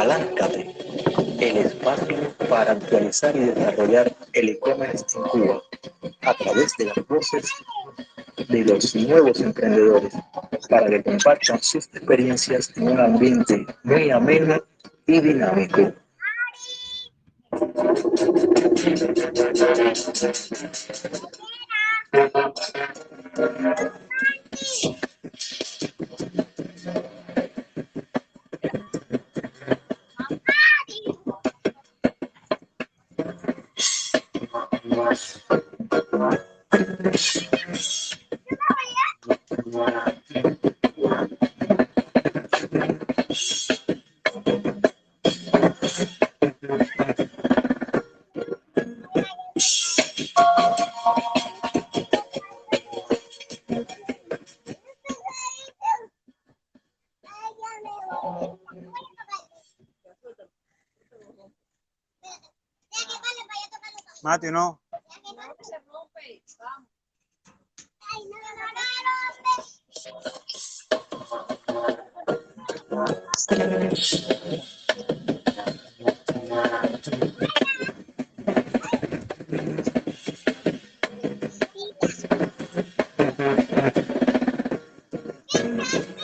Paláncate, el espacio para actualizar y desarrollar el e-commerce en Cuba a través de las voces de los nuevos emprendedores para que compartan sus experiencias en un ambiente muy ameno y dinámico.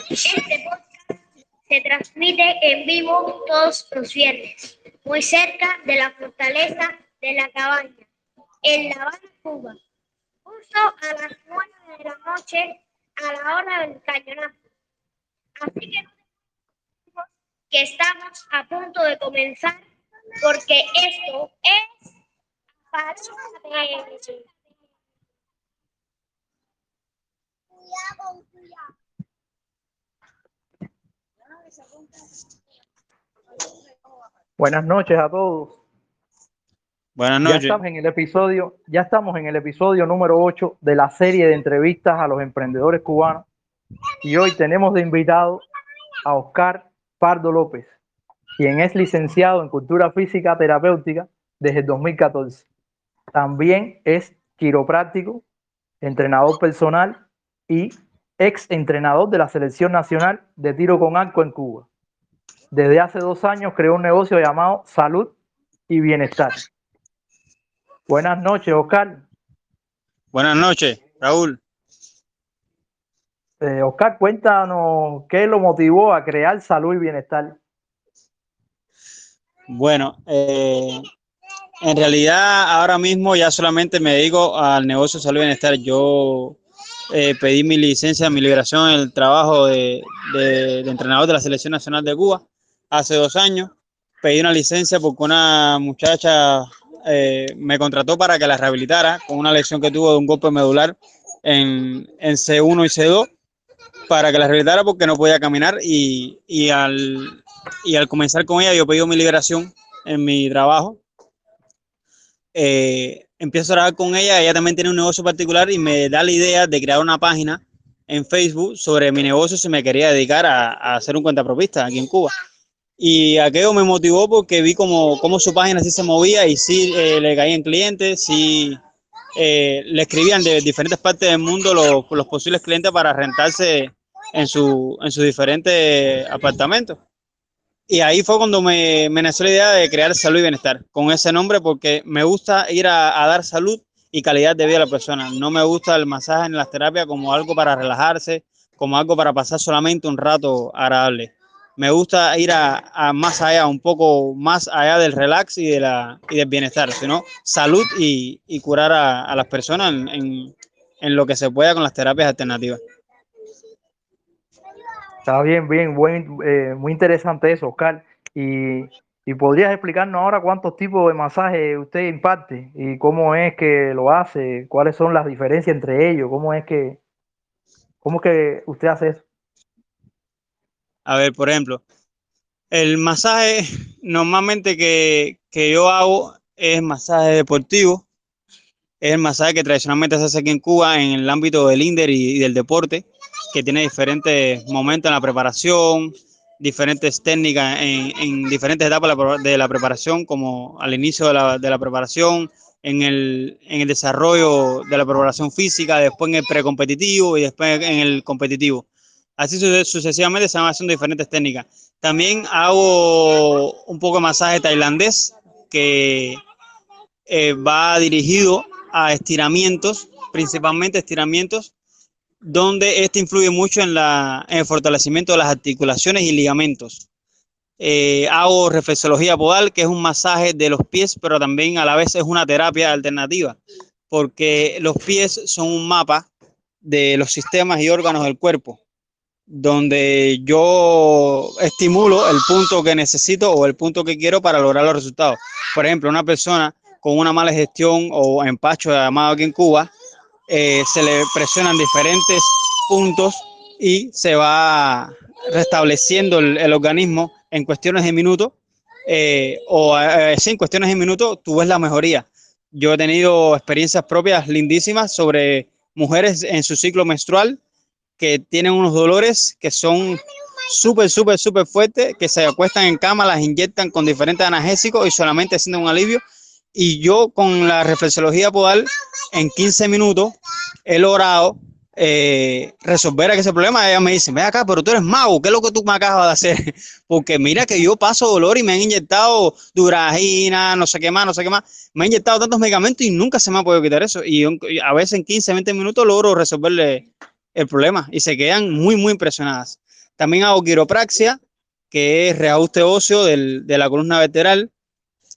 Este podcast se transmite en vivo todos los viernes, muy cerca de la fortaleza de la cabaña, en La Habana, Cuba, justo a las nueve de la noche, a la hora del cañonazo. Así que que estamos a punto de comenzar, porque esto es Paláncate. Buenas noches a todos. Buenas Ya noches. estamos en el episodio, ya estamos en el episodio número 8 de la serie de entrevistas a los emprendedores cubanos. Y hoy tenemos de invitado a Oscar Pardo López, quien es licenciado en Cultura Física Terapéutica desde el 2014. También es quiropráctico, entrenador personal y ex entrenador de la Selección Nacional de Tiro con Arco en Cuba. Desde hace dos años creó un negocio llamado Salud y Bienestar. Buenas noches, Oscar. Buenas noches, Raúl. Eh, Oscar, cuéntanos qué lo motivó a crear Salud y Bienestar. Bueno, eh, en realidad ahora mismo ya solamente me dedico al negocio de salud y bienestar. Yo eh, pedí mi licencia, mi liberación en el trabajo de, de- de entrenador de la Selección Nacional de Cuba hace dos años. Pedí una licencia porque una muchacha eh, me contrató para que la rehabilitara con una lesión que tuvo de un golpe medular en, en C1 y C2 para que la rehabilitara porque no podía caminar y, y al, y al comenzar con ella yo pedí mi liberación en mi trabajo. Eh, empiezo a trabajar con ella, ella también tiene un negocio particular y me da la idea de crear una página en Facebook sobre mi negocio si me quería dedicar a, a hacer un cuentapropista aquí en Cuba. Y aquello me motivó porque vi como, como su página sí se movía y sí eh, le caían clientes, sí eh, le escribían de diferentes partes del mundo los, los posibles clientes para rentarse en, su, en sus diferentes apartamentos. Y ahí fue cuando me, me nació la idea de crear Salud y Bienestar, con ese nombre, porque me gusta ir a, a dar salud y calidad de vida a la persona. No me gusta el masaje ni las terapias como algo para relajarse, como algo para pasar solamente un rato agradable. Me gusta ir a, más allá, un poco más allá del relax y, de la, y del bienestar, sino salud y, curar a, las personas en, lo que se pueda con las terapias alternativas. Está bien, bien, buen, eh, muy interesante eso, Oscar. Y, podrías explicarnos ahora cuántos tipos de masaje usted imparte y cómo es que lo hace, cuáles son las diferencias entre ellos, cómo es que, cómo es que usted hace eso. A ver, por ejemplo, el masaje normalmente que, que yo hago es masaje deportivo. Es el masaje que tradicionalmente se hace aquí en Cuba en el ámbito del INDER y, del deporte, que tiene diferentes momentos en la preparación, diferentes técnicas en, en diferentes etapas de la pre- de la preparación, como al inicio de la, de la preparación, en el, en el desarrollo de la preparación física, después en el precompetitivo y después en el competitivo. Así suce- sucesivamente van haciendo diferentes técnicas. También hago un poco de masaje tailandés que eh, va dirigido a estiramientos, principalmente estiramientos, donde este influye mucho en, la, en el fortalecimiento de las articulaciones y ligamentos. Eh, hago reflexología podal, que es un masaje de los pies, pero también a la vez es una terapia alternativa, porque los pies son un mapa de los sistemas y órganos del cuerpo, donde yo estimulo el punto que necesito o el punto que quiero para lograr los resultados. Por ejemplo, una persona con una mala gestión o empacho llamado aquí en Cuba, eh, se le presionan diferentes puntos y se va restableciendo el, organismo en cuestiones de minutos eh, o eh, sí, en cuestiones de minutos tú ves la mejoría. Yo he tenido experiencias propias lindísimas sobre mujeres en su ciclo menstrual que tienen unos dolores que son súper, súper, súper fuertes, que se acuestan en cama, las inyectan con diferentes analgésicos y solamente sienten un alivio. Y yo con la reflexología podal, en 15 minutos, he logrado eh, resolver ese problema. Ella me dice, ve acá, pero tú eres mago, ¿qué es lo que tú me acabas de hacer? Porque mira que yo paso dolor y me han inyectado duragina, no sé qué más, no sé qué más. Me han inyectado tantos medicamentos y nunca se me ha podido quitar eso. Y a veces en 15, 20 minutos logro resolverle el problema y se quedan muy, muy impresionadas. También hago quiropraxia, que es reajuste óseo del, de la columna vertebral.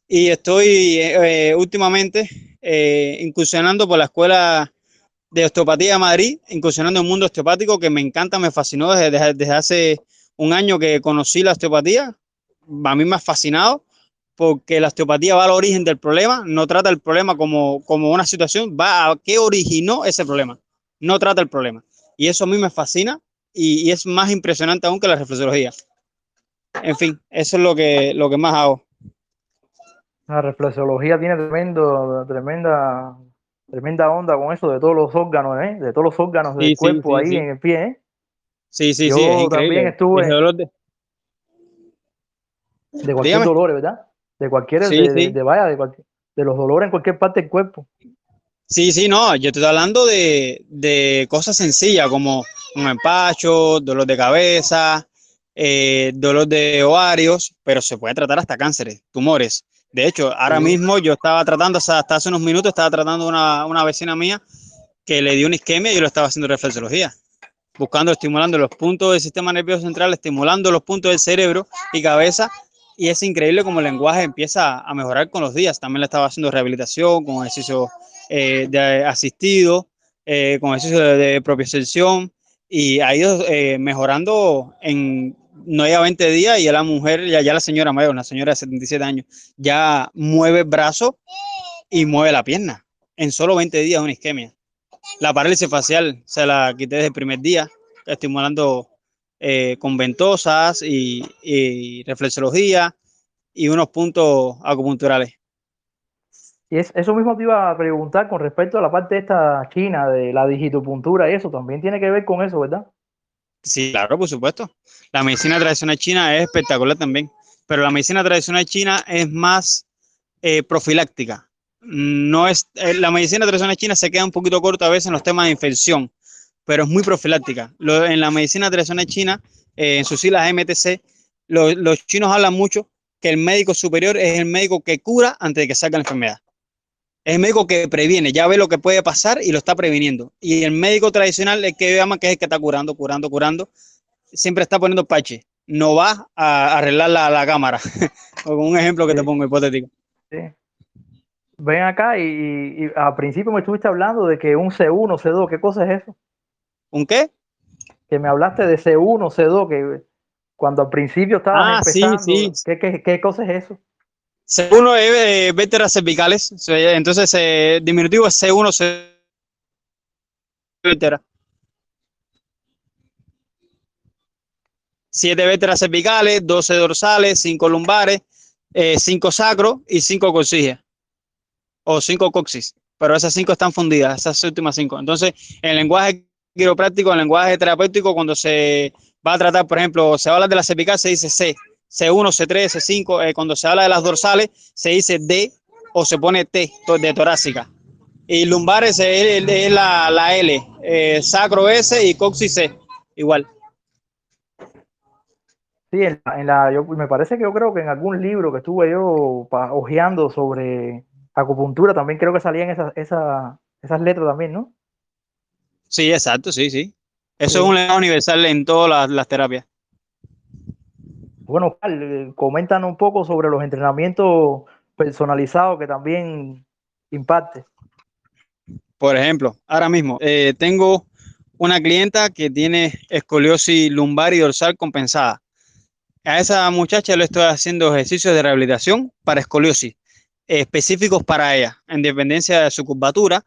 Y estoy eh, últimamente eh, incursionando por la escuela de osteopatía de Madrid, incursionando en el mundo osteopático, que me encanta, me fascinó desde, desde hace un año que conocí la osteopatía. A mí me ha fascinado porque la osteopatía va al origen del problema, no trata el problema como, como una situación, va a qué originó ese problema, no trata el problema. Y eso a mí me fascina y, y es más impresionante aún que la reflexología. En fin, eso es lo que, lo que más hago. La reflexología tiene tremendo, tremenda, tremenda onda con eso de todos los órganos, ¿eh? de todos los órganos del cuerpo ahí en el pie. ¿eh? Sí, sí, sí. Es también estuve. De... de... cualquier dolor, ¿verdad? De cualquier, de, de, vaya, de, cualquier, de los dolores en cualquier parte del cuerpo. Sí, sí, no, yo estoy hablando de, de cosas sencillas como un empacho, dolor de cabeza, eh, dolor de ovarios, pero se puede tratar hasta cánceres, tumores. De hecho, ahora mismo yo estaba tratando, hasta hace unos minutos, estaba tratando una, una vecina mía que le dio una isquemia y yo lo estaba haciendo reflexología, buscando, estimulando los puntos del sistema nervioso central, estimulando los puntos del cerebro y cabeza. Y es increíble como el lenguaje empieza a mejorar con los días. También le estaba haciendo rehabilitación con ejercicio eh, de asistido, eh, con ejercicio de, de propia y ha ido eh, mejorando en no lleva 20 días y ya la mujer, ya, ya la señora mayor, una señora de 77 años, ya mueve el brazo y mueve la pierna. En solo 20 días una isquemia. La parálisis facial se la quité desde el primer día, estimulando eh, con ventosas y, y, reflexología y unos puntos acupunturales. Y es, eso mismo te iba a preguntar con respecto a la parte esta china de la digitopuntura y eso también tiene que ver con eso, ¿verdad? Sí, claro, por supuesto. La medicina tradicional china es espectacular también, pero la medicina tradicional china es más eh, profiláctica. No es, eh, la medicina tradicional china se queda un poquito corta a veces en los temas de infección, pero es muy profiláctica. En la medicina tradicional china, eh, en sus siglas MTC, lo, los chinos hablan mucho que el médico superior es el médico que cura antes de que salga la enfermedad. Es el médico que previene, ya ve lo que puede pasar y lo está previniendo. Y el médico tradicional es que llama que es el que está curando, curando, curando. Siempre está poniendo pache. No va a arreglar la, la cámara. con un ejemplo que te pongo hipotético. Sí. Ven acá y, y, al principio me estuviste hablando de que un C1, C2, ¿qué cosa es eso? ¿Un qué? Que me hablaste de C1, C2, que cuando al principio estaba ah, empezando, sí, sí. ¿qué, qué, qué cosa es eso? C1 es eh, vértebras cervicales, entonces eh, diminutivo es C1, C vértebra. Siete vértebras cervicales, 12 dorsales, 5 lumbares, 5 eh, sacro y 5 coxígeas o 5 coxis, pero esas 5 están fundidas, esas últimas 5. Entonces, en el lenguaje quiropráctico, en el lenguaje terapéutico, cuando se va a tratar, por ejemplo, se habla de la cervical, se dice C, C1, C3, C5, eh, cuando se habla de las dorsales, se dice D o se pone T de torácica. Y lumbares es, es la, la, L, eh, sacro S y coxis C, igual. Sí, en la, en la- yo, me parece que yo creo que en algún libro que estuve yo pa- hojeando sobre acupuntura también creo que salían esas, esas, esas letras también, ¿no? Sí, exacto, sí, sí. Eso Sí. es un legado universal en todas las, las terapias. Bueno, Carl, eh, coméntanos un poco sobre los entrenamientos personalizados que también imparte. Por ejemplo, ahora mismo eh, tengo una clienta que tiene escoliosis lumbar y dorsal compensada. A esa muchacha le estoy haciendo ejercicios de rehabilitación para escoliosis específicos para ella, en dependencia de su curvatura.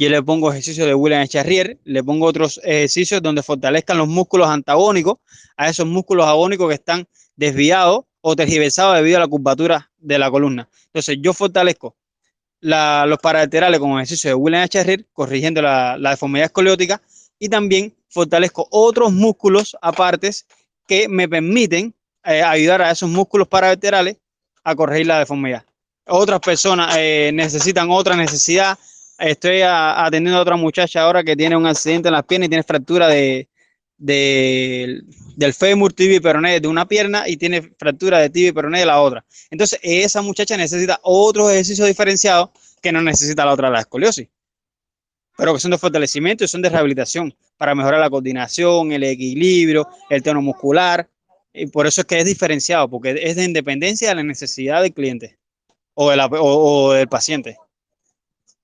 Yo le pongo ejercicios de William Charrier, le pongo otros ejercicios donde fortalezcan los músculos antagónicos a esos músculos agónicos que están desviados o tergiversados debido a la curvatura de la columna. Entonces, yo fortalezco los paralaterales con ejercicios de William Charrier, corrigiendo la, la deformidad escoliótica, y también fortalezco otros músculos apartes que me permiten eh, ayudar a esos músculos paravertebrales a corregir la deformidad. Otras personas eh, necesitan otra necesidad. Estoy atendiendo a otra muchacha ahora que tiene un accidente en las piernas y tiene fractura de, de- del fémur, tibia y peroné de una pierna y tiene fractura de tibia y peroné de la otra. Entonces, esa muchacha necesita otros ejercicios diferenciados que no necesita la otra, la escoliosis, pero que son de fortalecimiento y son de rehabilitación para mejorar la coordinación, el equilibrio, el tono muscular. Y por eso es que es diferenciado, porque es de independencia de la necesidad del cliente o- o del paciente.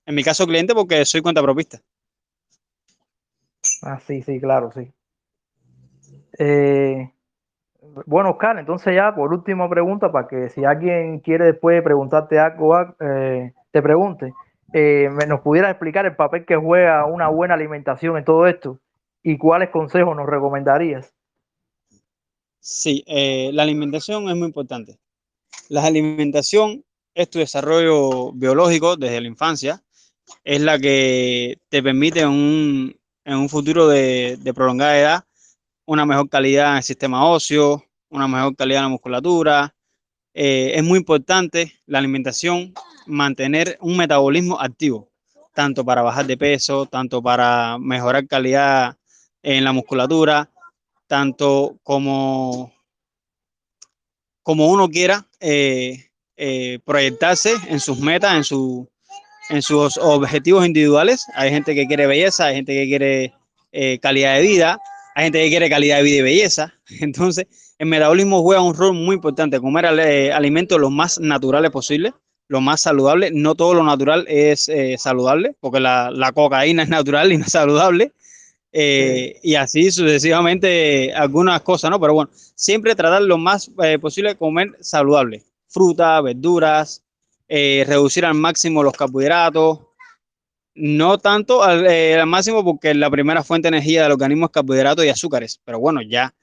En mi caso, cliente, porque soy cuentapropista. Ah, sí, sí, claro, sí. Eh, bueno, Oscar, entonces ya por última pregunta, para que si alguien quiere después preguntarte algo, eh, te pregunte, eh, me- nos pudieras explicar el papel que juega una buena alimentación en todo esto y cuáles consejos nos recomendarías. Sí, eh, la alimentación es muy importante. La alimentación es tu desarrollo biológico desde la infancia, es la que te permite en un, en un futuro de, de prolongada edad una mejor calidad en el sistema óseo, una mejor calidad en la musculatura. Eh, es muy importante la alimentación, mantener un metabolismo activo, tanto para bajar de peso, tanto para mejorar calidad en la musculatura, tanto como, como uno quiera eh, eh, proyectarse en sus metas, en, su, en sus objetivos individuales. Hay gente que quiere belleza, hay gente que quiere eh, calidad de vida, hay gente que quiere calidad de vida y belleza. Entonces, el metabolismo juega un rol muy importante. Comer alimentos lo más naturales posible, lo más saludable. No todo lo natural es eh, saludable, porque la, la, cocaína es natural y no es saludable. Eh, y así sucesivamente algunas cosas, ¿no? Pero bueno, siempre tratar lo más posible de comer saludable. Fruta, verduras, eh, reducir al máximo los carbohidratos, no tanto al, eh, al, máximo porque la primera fuente de energía del organismo es carbohidratos y azúcares, pero bueno, ya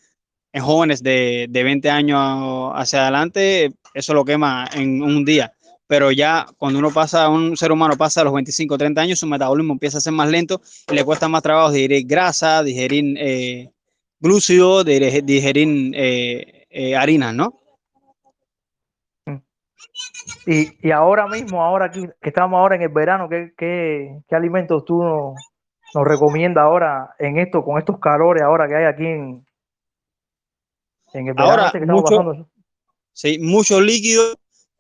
en jóvenes de, de 20 años hacia adelante, eso lo quema en un día. Pero ya cuando uno pasa, un ser humano pasa a los 25, 30 años, su metabolismo empieza a ser más lento y le cuesta más trabajo digerir grasa, digerir eh, digerir, eh, ¿no? Y, y, ahora mismo, ahora aquí, que estamos ahora en el verano, ¿qué, qué, qué alimentos tú nos, nos recomiendas ahora en esto, con estos calores ahora que hay aquí en, en el verano ahora, este que mucho? Sí, mucho líquido,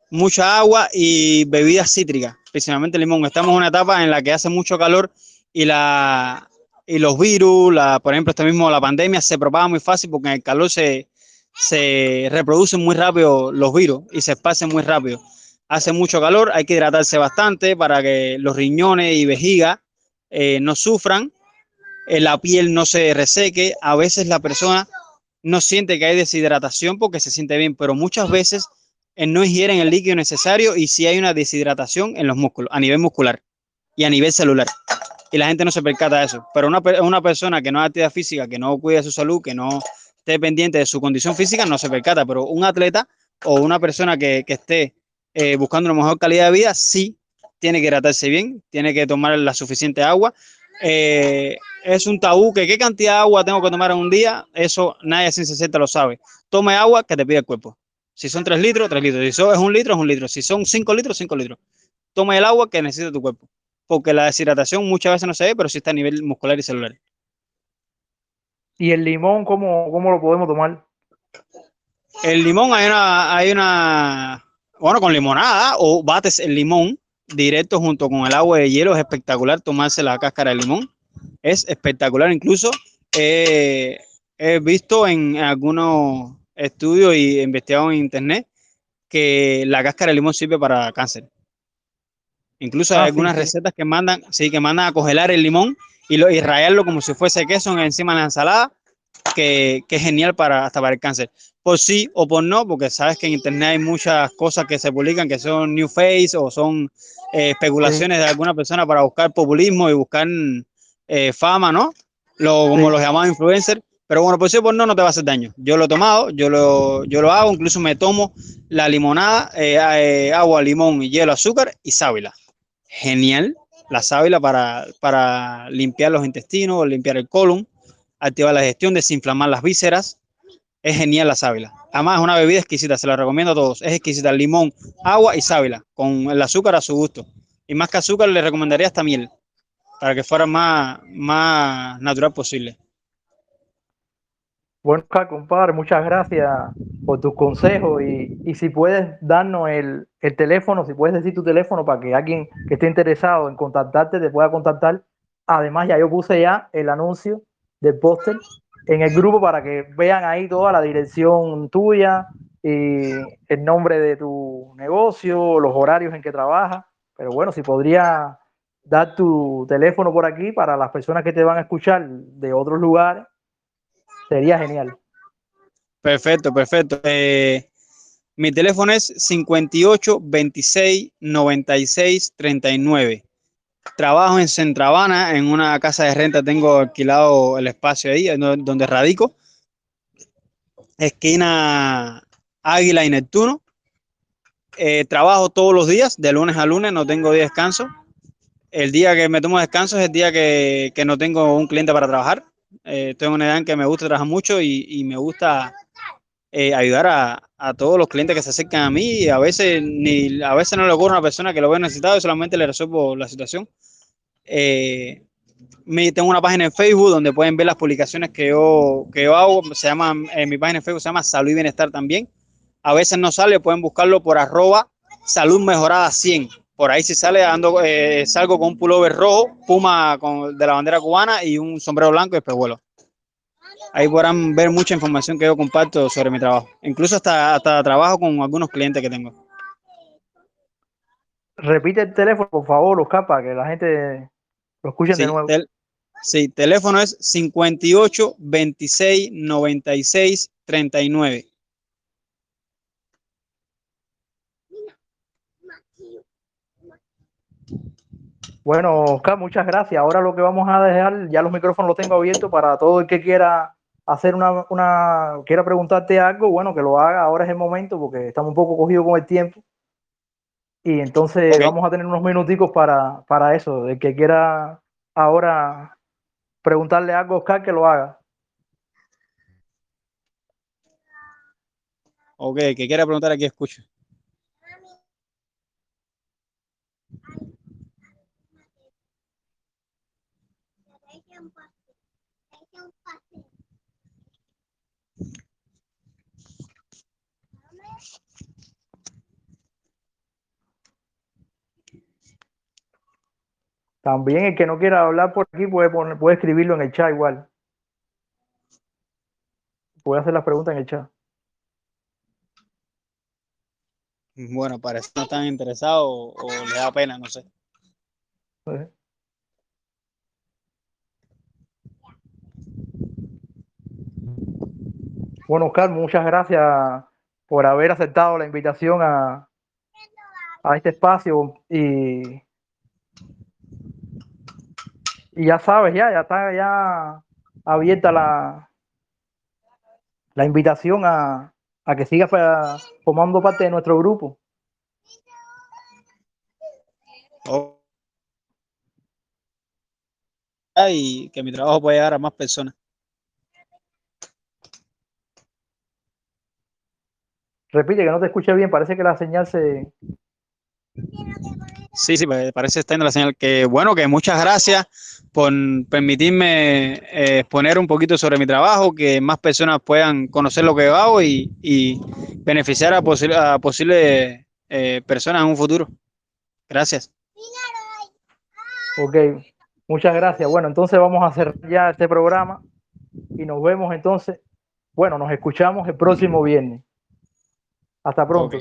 mucha agua y bebidas cítricas, principalmente limón. Estamos en una etapa en la que hace mucho calor y, la, y los virus, la, por ejemplo, este mismo la pandemia se propaga muy fácil porque en el calor se, se reproducen muy rápido los virus y se esparcen muy rápido. Hace mucho calor, hay que hidratarse bastante para que los riñones y vejiga eh, no sufran, eh, la piel no se reseque. A veces la persona no siente que hay deshidratación porque se siente bien, pero muchas veces eh, no ingieren el líquido necesario y sí hay una deshidratación en los músculos, a nivel muscular y a nivel celular. Y la gente no se percata de eso. Pero una, una persona que no hace actividad física, que no cuida su salud, que no esté pendiente de su condición física, no se percata. Pero un atleta o una persona que, que esté eh, buscando una mejor calidad de vida, sí tiene que hidratarse bien, tiene que tomar la suficiente agua. Eh, es un tabú que qué cantidad de agua tengo que tomar en un día, eso nadie sin 60 lo sabe. Tome agua que te pide el cuerpo. Si son 3 litros, 3 litros. Si son, es un litro, es un litro. Si son 5 litros, 5 litros. Toma el agua que necesita tu cuerpo. Porque la deshidratación muchas veces no se ve, pero sí está a nivel muscular y celular. ¿Y el limón cómo, cómo lo podemos tomar? El limón hay una, hay una, bueno, con limonada o bates el limón directo junto con el agua de hielo. Es espectacular tomarse la cáscara de limón. Es espectacular. Incluso he visto en algunos estudios y investigado en internet que la cáscara de limón sirve para cáncer. Incluso hay Ah, sí, algunas sí. recetas que mandan, sí, que mandan a congelar el limón y, lo, y rayarlo como si fuese queso encima de la ensalada, que, que es genial para, hasta para el cáncer. Por sí o por no, porque sabes que en internet hay muchas cosas que se publican que son new face o son eh, especulaciones de alguna persona para buscar populismo y buscar eh, fama, ¿no? Lo, como Sí. los llamados influencers. Pero bueno, por sí o por no, no te va a hacer daño. Yo lo he tomado, yo lo, yo lo hago, incluso me tomo la limonada, eh, eh, agua, limón, hielo, azúcar y sábila. Genial la sábila para, para limpiar los intestinos, limpiar el colon, activar la digestión, desinflamar las vísceras. Es genial la sábila. Además, es una bebida exquisita, se la recomiendo a todos. Es exquisita, limón, agua y sábila, con el azúcar a su gusto. Y más que azúcar, le recomendaría hasta miel, para que fuera más, más natural posible. Bueno, compadre, muchas gracias por tus consejos y, y si puedes darnos el, el teléfono, si puedes decir tu teléfono para que alguien que esté interesado en contactarte te pueda contactar. Además, ya yo puse ya el anuncio del póster en el grupo para que vean ahí toda la dirección tuya y el nombre de tu negocio, los horarios en que trabajas. Pero bueno, si podría dar tu teléfono por aquí para las personas que te van a escuchar de otros lugares, sería genial. Perfecto, perfecto. Eh, mi teléfono es 58 26 96 39. Trabajo en Centravana, en una casa de renta. Tengo alquilado el espacio ahí, donde radico. Esquina Águila y Neptuno. Eh, trabajo todos los días, de lunes a lunes, no tengo día de descanso. El día que me tomo descanso es el día que no tengo un cliente para trabajar. Eh, en una edad en que me gusta trabajar mucho y, me gusta eh, ayudar a, todos los clientes que se acercan a mí y a veces ni a veces no le ocurre a una persona que lo ve necesitado y solamente le resuelvo la situación. Eh, me, tengo una página en Facebook donde pueden ver las publicaciones que yo, que yo hago. Se llama, en mi página en Facebook se llama Salud y Bienestar también. A veces no sale, pueden buscarlo por arroba salud mejorada 100. Por ahí si sale, ando, eh, salgo con un pullover rojo, puma con, de la bandera cubana y un sombrero blanco y espejuelo. Ahí podrán ver mucha información que yo comparto sobre mi trabajo. Incluso hasta, hasta trabajo con algunos clientes que tengo. Repite el teléfono, por favor, Oscar, para que la gente lo escuche Sí, de nuevo. tel- sí, teléfono es 58 26 96 39. Bueno, Oscar, muchas gracias. Ahora lo que vamos a dejar, ya los micrófonos los tengo abiertos para todo el que quiera hacer una, una, quiera preguntarte algo, bueno, que lo haga. Ahora es el momento porque estamos un poco cogidos con el tiempo. Y entonces vamos a tener unos minuticos para, para eso. El que quiera ahora preguntarle algo a Oscar, que lo haga. Ok, que quiera preguntar aquí, escucho. También el que no quiera hablar por aquí puede, poner, puede escribirlo en el chat igual. Puede hacer las preguntas en el chat. Bueno, parece que no están interesados o, o les da pena, no sé. ¿eh? Bueno, Oscar, muchas gracias por haber aceptado la invitación a, a este espacio y, y ya sabes, ya, ya está ya abierta la, la invitación a, a que sigas formando parte de nuestro grupo. O- y que mi trabajo pueda llegar a más personas. Repite que no te escuché bien, parece que la señal se... Sí, sí, pues, parece estar en la señal. Que bueno, que muchas gracias por permitirme eh, exponer un poquito sobre mi trabajo, que más personas puedan conocer lo que hago y, y beneficiar a, posi- a posibles eh, personas en un futuro. Gracias. Ok, muchas gracias. Bueno, entonces vamos a hacer ya este programa y nos vemos entonces. Bueno, nos escuchamos el próximo viernes. Hasta pronto.